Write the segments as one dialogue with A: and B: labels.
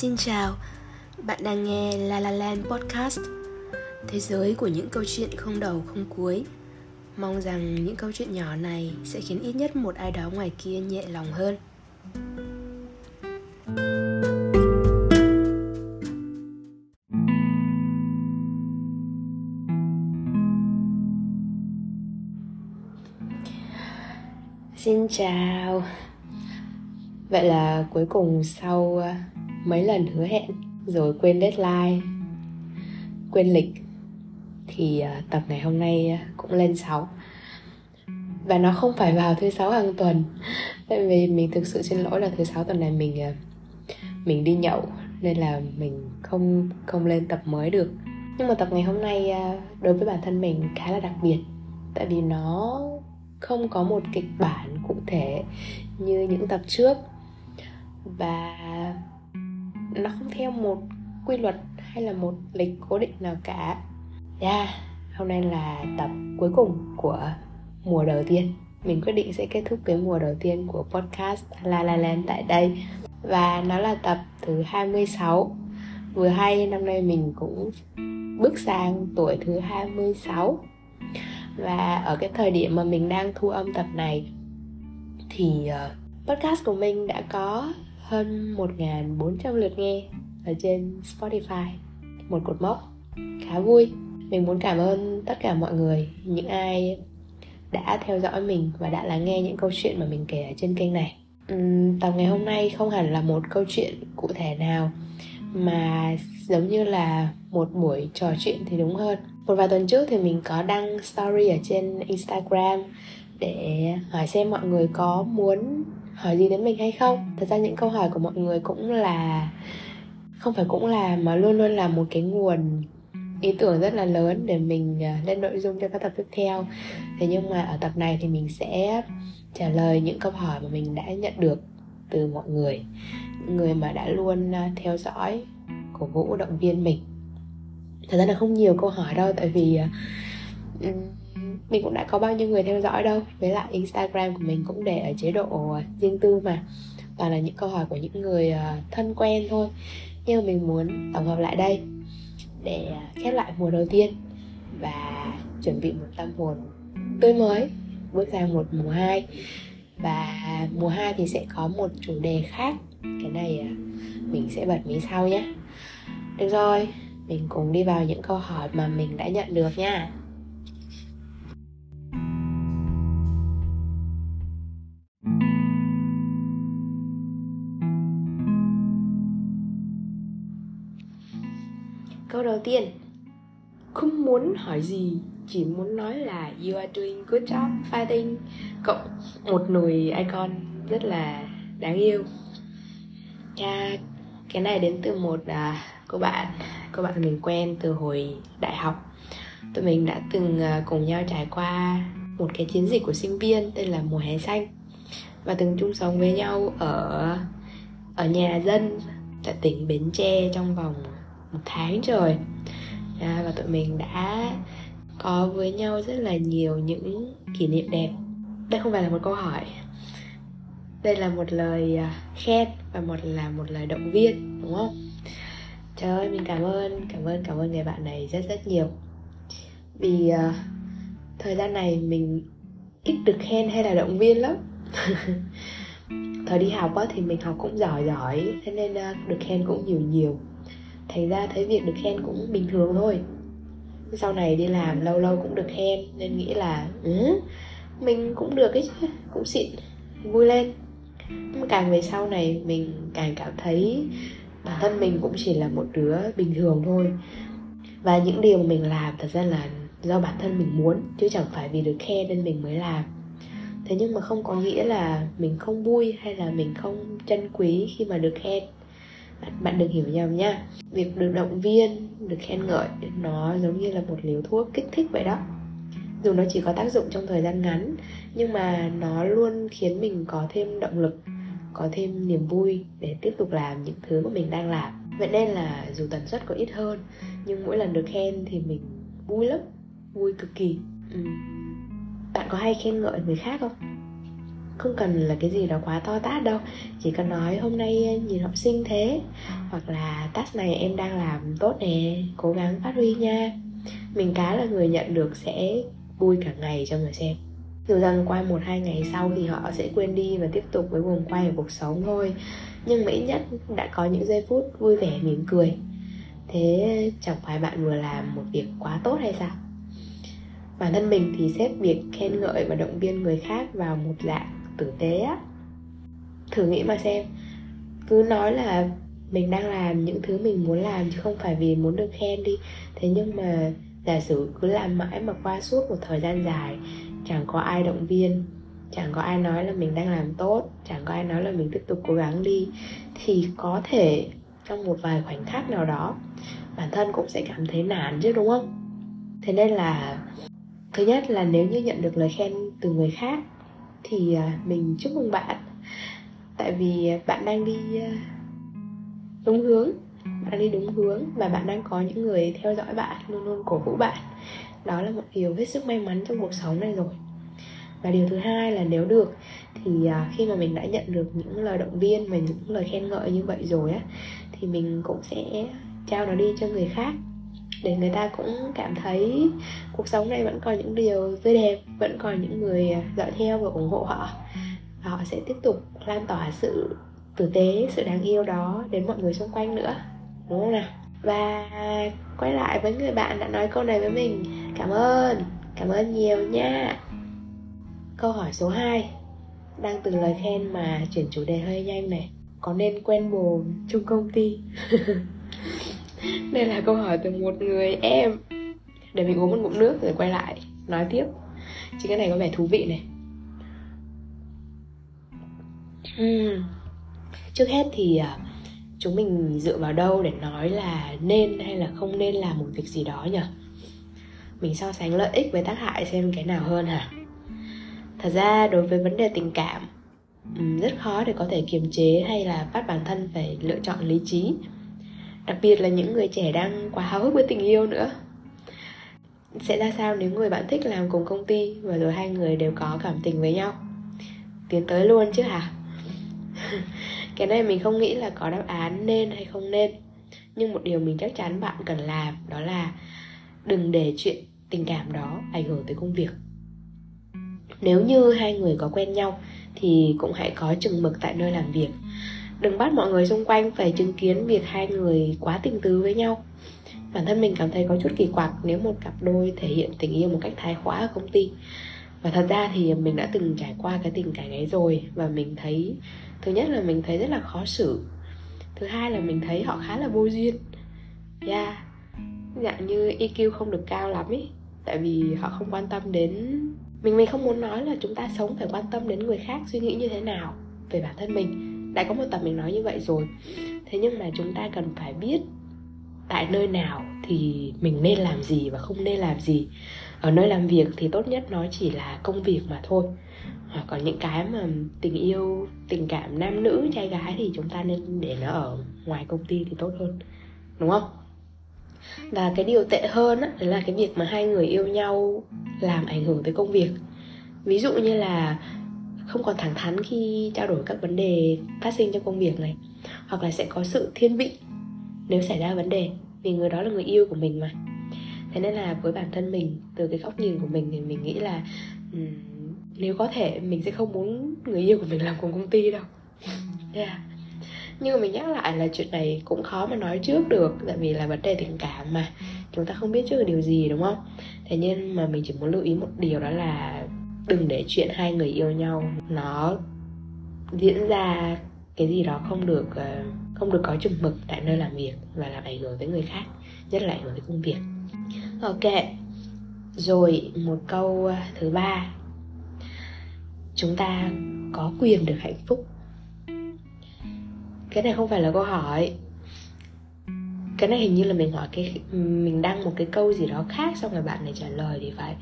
A: Xin chào, bạn đang nghe La La Land Podcast. Thế giới của những câu chuyện không đầu không cuối. Mong rằng những câu chuyện nhỏ này sẽ khiến ít nhất một ai đó ngoài kia nhẹ lòng hơn. Xin chào. Vậy là cuối cùng sau ờ, mấy lần hứa hẹn rồi quên deadline, quên lịch, thì ờ, tập ngày hôm nay ờ, cũng lên 6 và nó không phải vào thứ sáu hàng tuần, tại vì mình thực sự xin lỗi là thứ sáu tuần này mình mình đi nhậu nên là mình không không lên tập mới được. Nhưng mà tập ngày hôm nay đối với bản thân mình khá là đặc biệt, tại vì nó không có một kịch bản cụ thể như những tập trước và nó không theo một quy luật hay là một lịch cố định nào cả. Yeah, hôm nay là tập cuối cùng của mùa đầu tiên. Mình quyết định sẽ kết thúc cái mùa đầu tiên của podcast La La Land tại đây. Và nó là tập thứ 26 vừa hay năm nay mình cũng bước sang tuổi thứ 26 và ở cái thời điểm mà mình đang thu âm tập này thì ờ, podcast của mình đã có hơn 1.400 lượt nghe ở trên Spotify. Một cột mốc. Khá vui. Mình muốn cảm ơn tất cả mọi người những ai đã theo dõi mình và đã lắng nghe những câu chuyện mà mình kể ở trên kênh này. Uhm, tập ngày hôm nay không hẳn là một câu chuyện cụ thể nào mà giống như là một buổi trò chuyện thì đúng hơn. Một vài tuần trước thì mình có đăng story ở trên instagram để hỏi xem mọi người có muốn hỏi gì đến mình hay không. Thật ra những câu hỏi của mọi người cũng là không phải cũng là mà luôn luôn là một cái nguồn ý tưởng rất là lớn để mình à, lên nội dung cho các tập tiếp theo. Thế nhưng mà ở tập này thì mình sẽ trả lời những câu hỏi mà mình đã nhận được từ mọi người. Những người mà đã luôn à, theo dõi cổ vũ động viên mình. Thật ra là không nhiều câu hỏi đâu tại vì uh, mình cũng đã có bao nhiêu người theo dõi đâu. Với lại instagram của mình cũng để ở chế độ ờ, riêng tư mà. Toàn là những câu hỏi của những người ờ, thân quen thôi. Nhưng mà mình muốn tổng hợp lại đây. Để ờ, khép lại mùa đầu tiên. Và chuẩn bị một tâm hồn tươi mới. Bước sang một mùa 2 và mùa 2 thì sẽ có một chủ đề khác. Cái này mình sẽ bật mí sau nhé. Được rồi, mình cùng đi vào những câu hỏi mà mình đã nhận được nha. Câu đầu tiên. Không muốn hỏi gì chỉ muốn nói là you are doing good job fighting. Cộng một nồi icon rất là đáng yêu. Nha cái này đến từ một à, cô bạn. Cô bạn mình quen từ hồi đại học. Tụi mình đã từng à, cùng nhau trải qua một cái chiến dịch của sinh viên tên là mùa hè xanh. Và từng chung sống với nhau ở ở nhà dân tại tỉnh Bến Tre trong vòng một tháng trời. À, và tụi mình đã có với nhau rất là nhiều những kỷ niệm đẹp. Đây không phải là một câu hỏi. Đây là một lời à, khen và một là một lời động viên đúng không? Trời ơi mình cảm ơn cảm ơn cảm ơn người bạn này rất rất nhiều. Vì uh, thời gian này mình ít được khen hay là động viên lắm. Thời đi học á, thì mình học cũng giỏi giỏi thế nên uh, được khen cũng nhiều nhiều thấy ra thấy việc được khen cũng bình thường thôi. Sau này đi làm lâu lâu cũng được khen nên nghĩ là ừ, mình cũng được ấy chứ cũng xịn vui lên. Nhưng càng về sau này mình càng cảm thấy bản thân mình cũng chỉ là một đứa bình thường thôi. Và những điều mình làm thật ra là do bản thân mình muốn chứ chẳng phải vì được khen nên mình mới làm. Thế nhưng mà không có nghĩa là mình không vui hay là mình không trân quý khi mà được khen bạn, bạn đừng hiểu nhầm nha. Việc được động viên được khen ngợi nó giống như là một liều thuốc kích thích vậy đó. Dù nó chỉ có tác dụng trong thời gian ngắn nhưng mà nó luôn khiến mình có thêm động lực có thêm niềm vui để tiếp tục làm những thứ mà mình đang làm. Vậy nên là dù tần suất có ít hơn nhưng mỗi lần được khen thì mình vui lắm vui cực kỳ. Ừ. bạn có hay khen ngợi người khác không? Không cần là cái gì đó quá to tát đâu. Chỉ cần nói, hôm nay ờ, nhìn học sinh thế. Hoặc là, task này em đang làm tốt nè, cố gắng phát huy nha. Mình cá là người nhận được sẽ vui cả ngày cho người xem. Dù rằng qua một hai ngày sau thì họ sẽ quên đi và tiếp tục với vòng quay của cuộc sống thôi. Nhưng mỹ nhất đã có những giây phút vui vẻ, mỉm cười. Thế, chẳng phải bạn vừa làm một việc quá tốt hay sao? Bản thân mình thì xếp việc khen ngợi và động viên người khác vào một dạng tử tế á. Thử nghĩ mà xem, cứ nói là mình đang làm những thứ mình muốn làm chứ không phải vì muốn được khen đi. Thế nhưng mà giả sử cứ làm mãi mà qua suốt một thời gian dài, chẳng có ai động viên, chẳng có ai nói là mình đang làm tốt, chẳng có ai nói là mình tiếp tục cố gắng đi, thì có thể trong một vài khoảnh khắc nào đó, bản thân cũng sẽ cảm thấy nản chứ, đúng không? Thế nên là, thứ nhất là nếu như nhận được lời khen từ người khác thì à, mình chúc mừng bạn. Tại vì bạn đang đi à, đúng hướng, bạn đang đi đúng hướng và bạn đang có những người theo dõi bạn luôn luôn cổ vũ bạn. Đó là một điều hết sức may mắn trong cuộc sống này rồi. Và điều thứ hai là nếu được thì à, khi mà mình đã nhận được những lời động viên và những lời khen ngợi như vậy rồi á, thì mình cũng sẽ trao nó đi cho người khác để người ta cũng cảm thấy cuộc sống này vẫn còn những điều tươi đẹp, vẫn còn những người dõi theo và ủng hộ họ. Và họ sẽ tiếp tục lan tỏa sự tử tế, sự đáng yêu đó đến mọi người xung quanh nữa. Đúng không nào? Và quay lại với người bạn đã nói câu này với mình. Cảm ơn. Cảm ơn nhiều nha. Câu hỏi số 2 đang từ lời khen mà chuyển chủ đề hơi nhanh này. Có nên quen bồ chung công ty? đây là câu hỏi từ một người em. Để mình uống một ngụm nước rồi quay lại nói tiếp. Chứ cái này có vẻ thú vị này. Uhm. trước hết thì à, chúng mình dựa vào đâu để nói là nên hay là không nên làm một việc gì đó nhỉ? Mình so sánh lợi ích với tác hại xem cái nào hơn hả? Thật ra đối với vấn đề tình cảm rất khó để có thể kiềm chế hay là bắt bản thân phải lựa chọn lý trí đặc biệt là những người trẻ đang quá háo hức với tình yêu nữa. Sẽ ra sao nếu người bạn thích làm cùng công ty và rồi hai người đều có cảm tình với nhau? Tiến tới luôn chứ hả? Cái này mình không nghĩ là có đáp án nên hay không nên. Nhưng một điều mình chắc chắn bạn cần làm đó là đừng để chuyện tình cảm đó ảnh hưởng tới công việc. Nếu như hai người có quen nhau thì cũng hãy có chừng mực tại nơi làm việc đừng bắt mọi người xung quanh phải chứng kiến việc hai người quá tình tứ với nhau. Bản thân mình cảm thấy có chút kỳ quặc nếu một cặp đôi thể hiện tình yêu một cách thái quá ở công ty. Và thật ra thì mình đã từng trải qua cái tình cảnh ấy rồi và mình thấy, thứ nhất là mình thấy rất là khó xử. Thứ hai là mình thấy họ khá là vô duyên. Yeah dạng như EQ không được cao lắm ý, tại vì họ không quan tâm đến mình. Mình không muốn nói là chúng ta sống phải quan tâm đến người khác suy nghĩ như thế nào về bản thân mình đã có một tập mình nói như vậy rồi. Thế nhưng mà chúng ta cần phải biết tại nơi nào thì mình nên làm gì và không nên làm gì. Ở nơi làm việc thì tốt nhất nó chỉ là công việc mà thôi. Hoặc có những cái mà tình yêu tình cảm nam nữ trai gái thì chúng ta nên để nó ở ngoài công ty thì tốt hơn. Đúng không? Và cái điều tệ hơn á, là cái việc mà hai người yêu nhau làm ảnh hưởng tới công việc. Ví dụ như là không còn thẳng thắn khi trao đổi các vấn đề phát sinh trong công việc này hoặc là sẽ có sự thiên vị nếu xảy ra vấn đề vì người đó là người yêu của mình mà. Thế nên là với bản thân mình từ cái góc nhìn của mình thì mình nghĩ là um, nếu có thể mình sẽ không muốn người yêu của mình làm cùng công ty đâu. Yeah. nhưng mà mình nhắc lại là chuyện này cũng khó mà nói trước được tại vì là vấn đề tình cảm mà. Chúng ta không biết trước được điều gì đúng không? Thế nhưng mà mình chỉ muốn lưu ý một điều đó là đừng để chuyện hai người yêu nhau nó diễn ra cái gì đó không được ờ, không được có chừng mực tại nơi làm việc và làm ảnh hưởng tới người khác, nhất là ảnh hưởng tới công việc. Ok, rồi một câu ờ, thứ ba. Chúng ta có quyền được hạnh phúc. Cái này không phải là câu hỏi. Cái này hình như là mình hỏi cái, mình đăng một cái câu gì đó khác xong rồi bạn này trả lời thì phải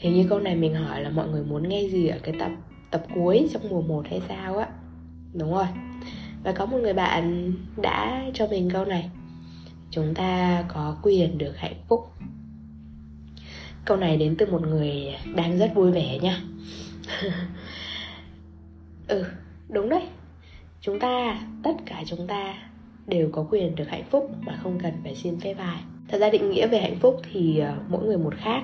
A: hình như câu này mình hỏi là mọi người muốn nghe gì ở cái tập tập cuối trong mùa 1 hay sao á? Đúng rồi. Và có một người bạn đã cho mình câu này. Chúng ta có quyền được hạnh phúc. Câu này đến từ một người đang rất vui vẻ nha. Ừ đúng đấy. Chúng ta, tất cả chúng ta đều có quyền được hạnh phúc mà không cần phải xin phép ai. Thật ra định nghĩa về hạnh phúc thì ờ, mỗi người một khác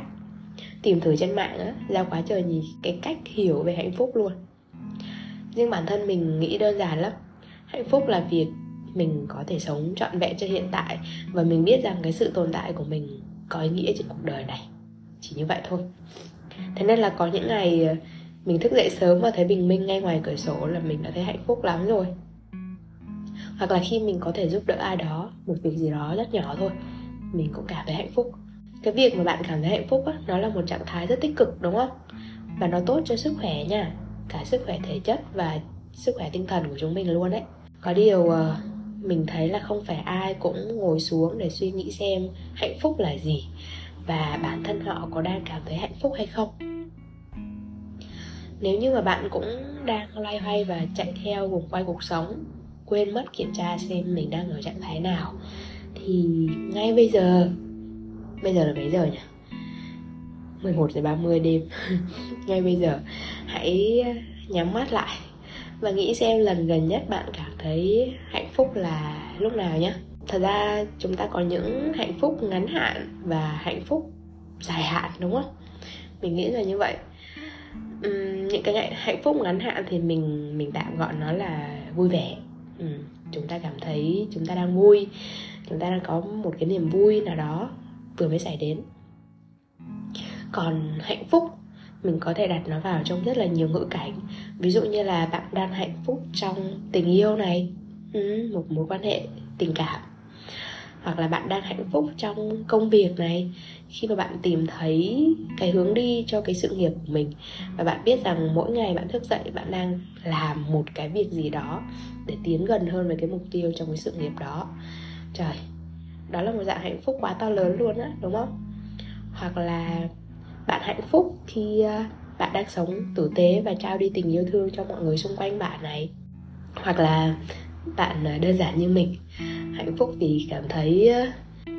A: tìm thử trên mạng á ra quá trời nhỉ cái cách hiểu về hạnh phúc luôn. Nhưng bản thân mình nghĩ đơn giản lắm, hạnh phúc là việc mình có thể sống trọn vẹn cho hiện tại và mình biết rằng cái sự tồn tại của mình có ý nghĩa trên cuộc đời này. Chỉ như vậy thôi. Thế nên là có những ngày ờ, mình thức dậy sớm và thấy bình minh ngay ngoài cửa sổ là mình đã thấy hạnh phúc lắm rồi. Hoặc là khi mình có thể giúp đỡ ai đó, một việc gì đó rất nhỏ thôi, mình cũng cảm thấy hạnh phúc cái việc mà bạn cảm thấy hạnh phúc á, nó là một trạng thái rất tích cực, đúng không? Và nó tốt cho sức khỏe nha. Cả sức khỏe thể chất và sức khỏe tinh thần của chúng mình luôn đấy. Có điều ờ, mình thấy là không phải ai cũng ngồi xuống để suy nghĩ xem hạnh phúc là gì và bản thân họ có đang cảm thấy hạnh phúc hay không. Nếu như mà bạn cũng đang loay hoay và chạy theo vòng quay cuộc sống, quên mất kiểm tra xem mình đang ở trạng thái nào, thì ngay bây giờ bây giờ là mấy giờ nhỉ? 11 giờ 30 đêm. Ngay bây giờ hãy nhắm mắt lại và nghĩ xem lần gần nhất bạn cảm thấy hạnh phúc là lúc nào nhé. Thật ra chúng ta có những hạnh phúc ngắn hạn và hạnh phúc dài hạn đúng không? Mình nghĩ là như vậy. Uhm, những cái hạnh phúc ngắn hạn thì mình mình tạm gọi nó là vui vẻ. Uhm, chúng ta cảm thấy chúng ta đang vui chúng ta đang có một cái niềm vui nào đó vừa mới xảy đến. Còn hạnh phúc, mình có thể đặt nó vào trong rất là nhiều ngữ cảnh. Ví dụ như là bạn đang hạnh phúc trong tình yêu này ừ, một mối quan hệ tình cảm. Hoặc là bạn đang hạnh phúc trong công việc này, khi mà bạn tìm thấy cái hướng đi cho cái sự nghiệp của mình. Và bạn biết rằng mỗi ngày bạn thức dậy, bạn đang làm một cái việc gì đó để tiến gần hơn với cái mục tiêu trong cái sự nghiệp đó. Trời đó là một dạng hạnh phúc quá to lớn luôn á đúng không? Hoặc là bạn hạnh phúc khi ờ, bạn đang sống tử tế và trao đi tình yêu thương cho mọi người xung quanh bạn này. Hoặc là bạn ờ, đơn giản như mình. Hạnh phúc vì cảm thấy ờ,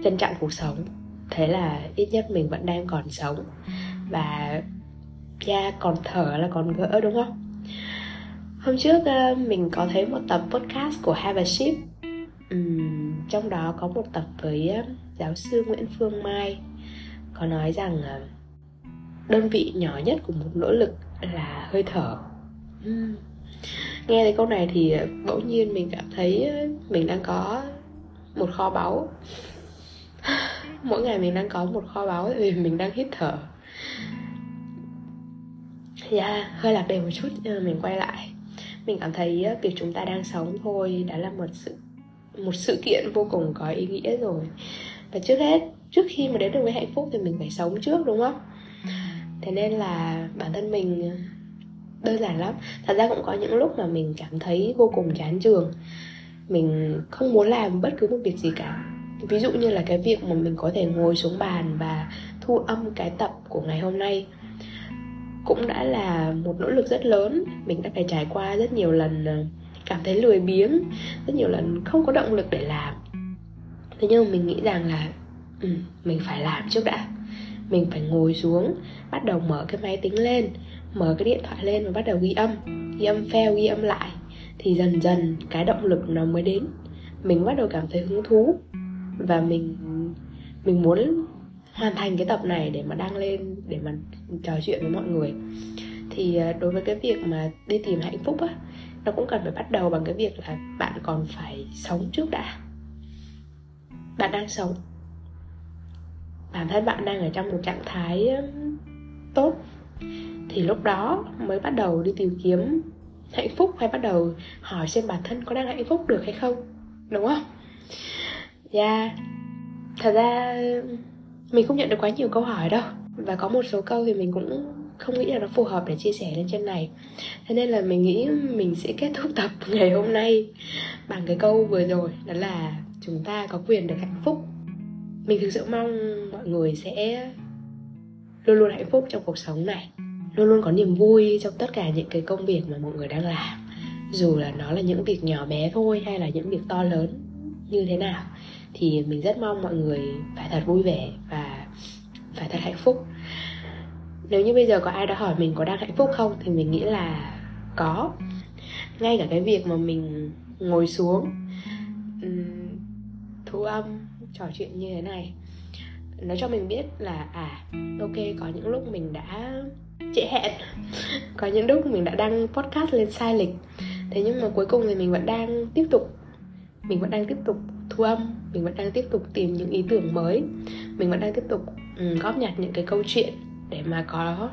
A: trân trọng cuộc sống. Thế là ít nhất mình vẫn đang còn sống. Và da còn thở là còn gỡ đúng không? Hôm trước mình có thấy một tập podcast của Have a Ship uhm, trong đó có một tập với ờ, giáo sư Nguyễn Phương Mai có nói rằng ờ, đơn vị nhỏ nhất của một nỗ lực là hơi thở. Uhm. nghe thấy câu này thì ờ, bỗng nhiên mình cảm thấy mình đang có một kho báu. Mỗi ngày mình đang có một kho báu vì mình đang hít thở. Dạ yeah, hơi lạc đề một chút mình quay lại. Mình cảm thấy việc chúng ta đang sống thôi đã là một sự một sự kiện vô cùng có ý nghĩa rồi. Và trước hết, trước khi mà đến được với hạnh phúc thì mình phải sống trước, đúng không? Thế nên là bản thân mình ờ, đơn giản lắm. Thật ra cũng có những lúc mà mình cảm thấy vô cùng chán trường. Mình không muốn làm bất cứ một việc gì cả. Ví dụ như là cái việc mà mình có thể ngồi xuống bàn và thu âm cái tập của ngày hôm nay cũng đã là một nỗ lực rất lớn. Mình đã phải trải qua rất nhiều lần ờ, cảm thấy lười biếng rất nhiều lần không có động lực để làm. Thế nhưng mà mình nghĩ rằng là ừ, mình phải làm trước đã. Mình phải ngồi xuống bắt đầu mở cái máy tính lên mở cái điện thoại lên và bắt đầu ghi âm. Ghi âm fail ghi âm lại. Thì dần dần cái động lực nó mới đến. Mình bắt đầu cảm thấy hứng thú và mình mình muốn hoàn thành cái tập này để mà đăng lên để mà trò chuyện với mọi người. Thì à, đối với cái việc mà đi tìm hạnh phúc á nó cũng cần phải bắt đầu bằng cái việc là bạn còn phải sống trước đã. Bạn đang sống. Bản thân bạn đang ở trong một trạng thái tốt. Thì lúc đó mới bắt đầu đi tìm kiếm hạnh phúc hay bắt đầu hỏi xem bản thân có đang hạnh phúc được hay không, đúng không? Dạ. Yeah. thật ra mình không nhận được quá nhiều câu hỏi đâu. Và có một số câu thì mình cũng không nghĩ là nó phù hợp để chia sẻ lên trên này. Thế nên là mình nghĩ mình sẽ kết thúc tập ngày hôm nay bằng cái câu vừa rồi, đó là chúng ta có quyền được hạnh phúc. Mình thực sự mong mọi người sẽ luôn luôn hạnh phúc trong cuộc sống này, luôn luôn có niềm vui trong tất cả những cái công việc mà mọi người đang làm. Dù là nó là những việc nhỏ bé thôi hay là những việc to lớn như thế nào, thì mình rất mong mọi người phải thật vui vẻ và phải thật hạnh phúc nếu như bây giờ có ai đó hỏi mình có đang hạnh phúc không, thì mình nghĩ là có. Ngay cả cái việc mà mình ngồi xuống thu âm, trò chuyện như thế này, nó cho mình biết là à ok, có những lúc mình đã trễ hẹn, có những lúc mình đã đăng podcast lên sai lịch, thế nhưng mà cuối cùng thì mình vẫn đang tiếp tục, mình vẫn đang tiếp tục thu âm, mình vẫn đang tiếp tục tìm những ý tưởng mới, mình vẫn đang tiếp tục góp nhặt những cái câu chuyện để mà có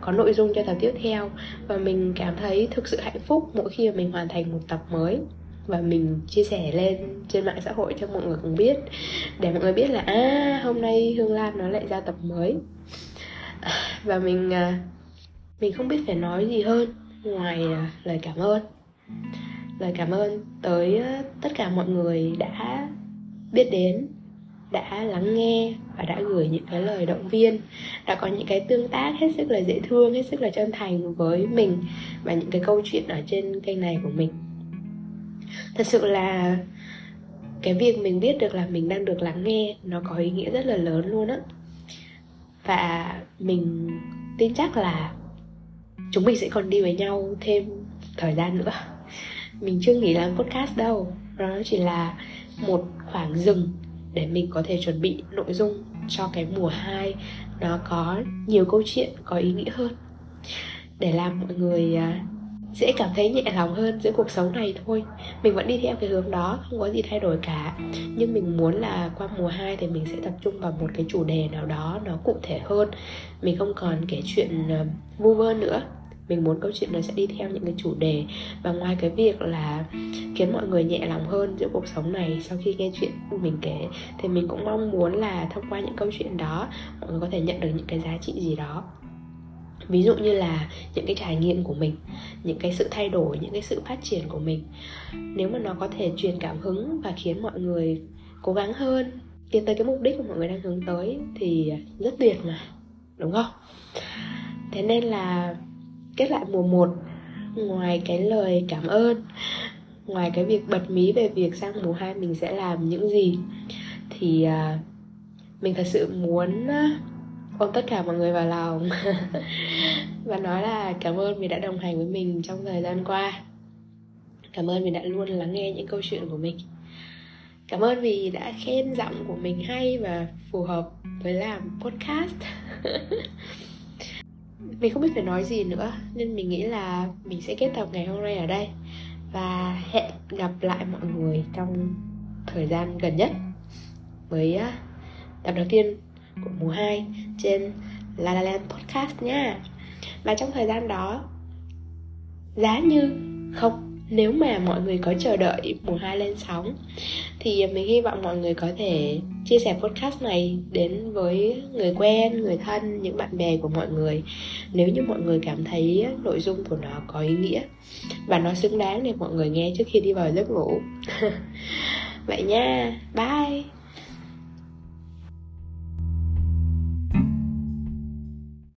A: có nội dung cho tập tiếp theo. Và mình cảm thấy thực sự hạnh phúc mỗi khi mà mình hoàn thành một tập mới. Và mình chia sẻ lên trên mạng xã hội cho mọi người cùng biết. Để mọi người biết là à hôm nay hương lan nó lại ra tập mới. Và mình à, mình không biết phải nói gì hơn ngoài à, lời cảm ơn. Lời cảm ơn tới à, tất cả mọi người đã biết đến đã lắng nghe và đã gửi những cái lời động viên, đã có những cái tương tác hết sức là dễ thương, hết sức là chân thành với mình và những cái câu chuyện ở trên kênh này của mình. Thật sự là cái việc mình biết được là mình đang được lắng nghe nó có ý nghĩa rất là lớn luôn á. Và mình tin chắc là chúng mình sẽ còn đi với nhau thêm thời gian nữa. Mình chưa nghĩ làm podcast đâu, nó chỉ là một khoảng dừng để mình có thể chuẩn bị nội dung cho cái mùa 2 nó có nhiều câu chuyện, có ý nghĩa hơn. Để làm mọi người à, dễ cảm thấy nhẹ lòng hơn giữa cuộc sống này thôi. Mình vẫn đi theo cái hướng đó, không có gì thay đổi cả. Nhưng mình muốn là qua mùa 2 thì mình sẽ tập trung vào một cái chủ đề nào đó nó cụ thể hơn. Mình không còn kể chuyện à, vu vơ nữa mình muốn câu chuyện nó sẽ đi theo những cái chủ đề và ngoài cái việc là khiến mọi người nhẹ lòng hơn giữa cuộc sống này sau khi nghe chuyện mình kể, thì mình cũng mong muốn là thông qua những câu chuyện đó, mọi người có thể nhận được những cái giá trị gì đó. Ví dụ như là những cái trải nghiệm của mình, những cái sự thay đổi, những cái sự phát triển của mình. Nếu mà nó có thể truyền cảm hứng và khiến mọi người cố gắng hơn, tiến tới cái mục đích mà mọi người đang hướng tới thì rất tuyệt mà, đúng không? Thế nên là kết lại mùa 1 ngoài cái lời cảm ơn ngoài cái việc bật mí về việc sang mùa 2 mình sẽ làm những gì thì uh, mình thật sự muốn à, ôm tất cả mọi người vào lòng. Và nói là cảm ơn vì đã đồng hành với mình trong thời gian qua. Cảm ơn vì đã luôn lắng nghe những câu chuyện của mình. Cảm ơn vì đã khen giọng của mình hay và phù hợp với làm podcast. mình không biết phải nói gì nữa, nên mình nghĩ là mình sẽ kết tập ngày hôm nay ở đây. Và hẹn gặp lại mọi người trong thời gian gần nhất với tập đầu tiên của mùa 2 trên La La Land Podcast nha. Và trong thời gian đó, Giá như không, nếu mà mọi người có chờ đợi mùa 2 lên sóng, thì mình hy vọng mọi người có thể chia sẻ podcast này đến với người quen, người thân, những bạn bè của mọi người nếu như mọi người cảm thấy nội dung của nó có ý nghĩa và nó xứng đáng để mọi người nghe trước khi đi vào giấc ngủ. Vậy nha, bye.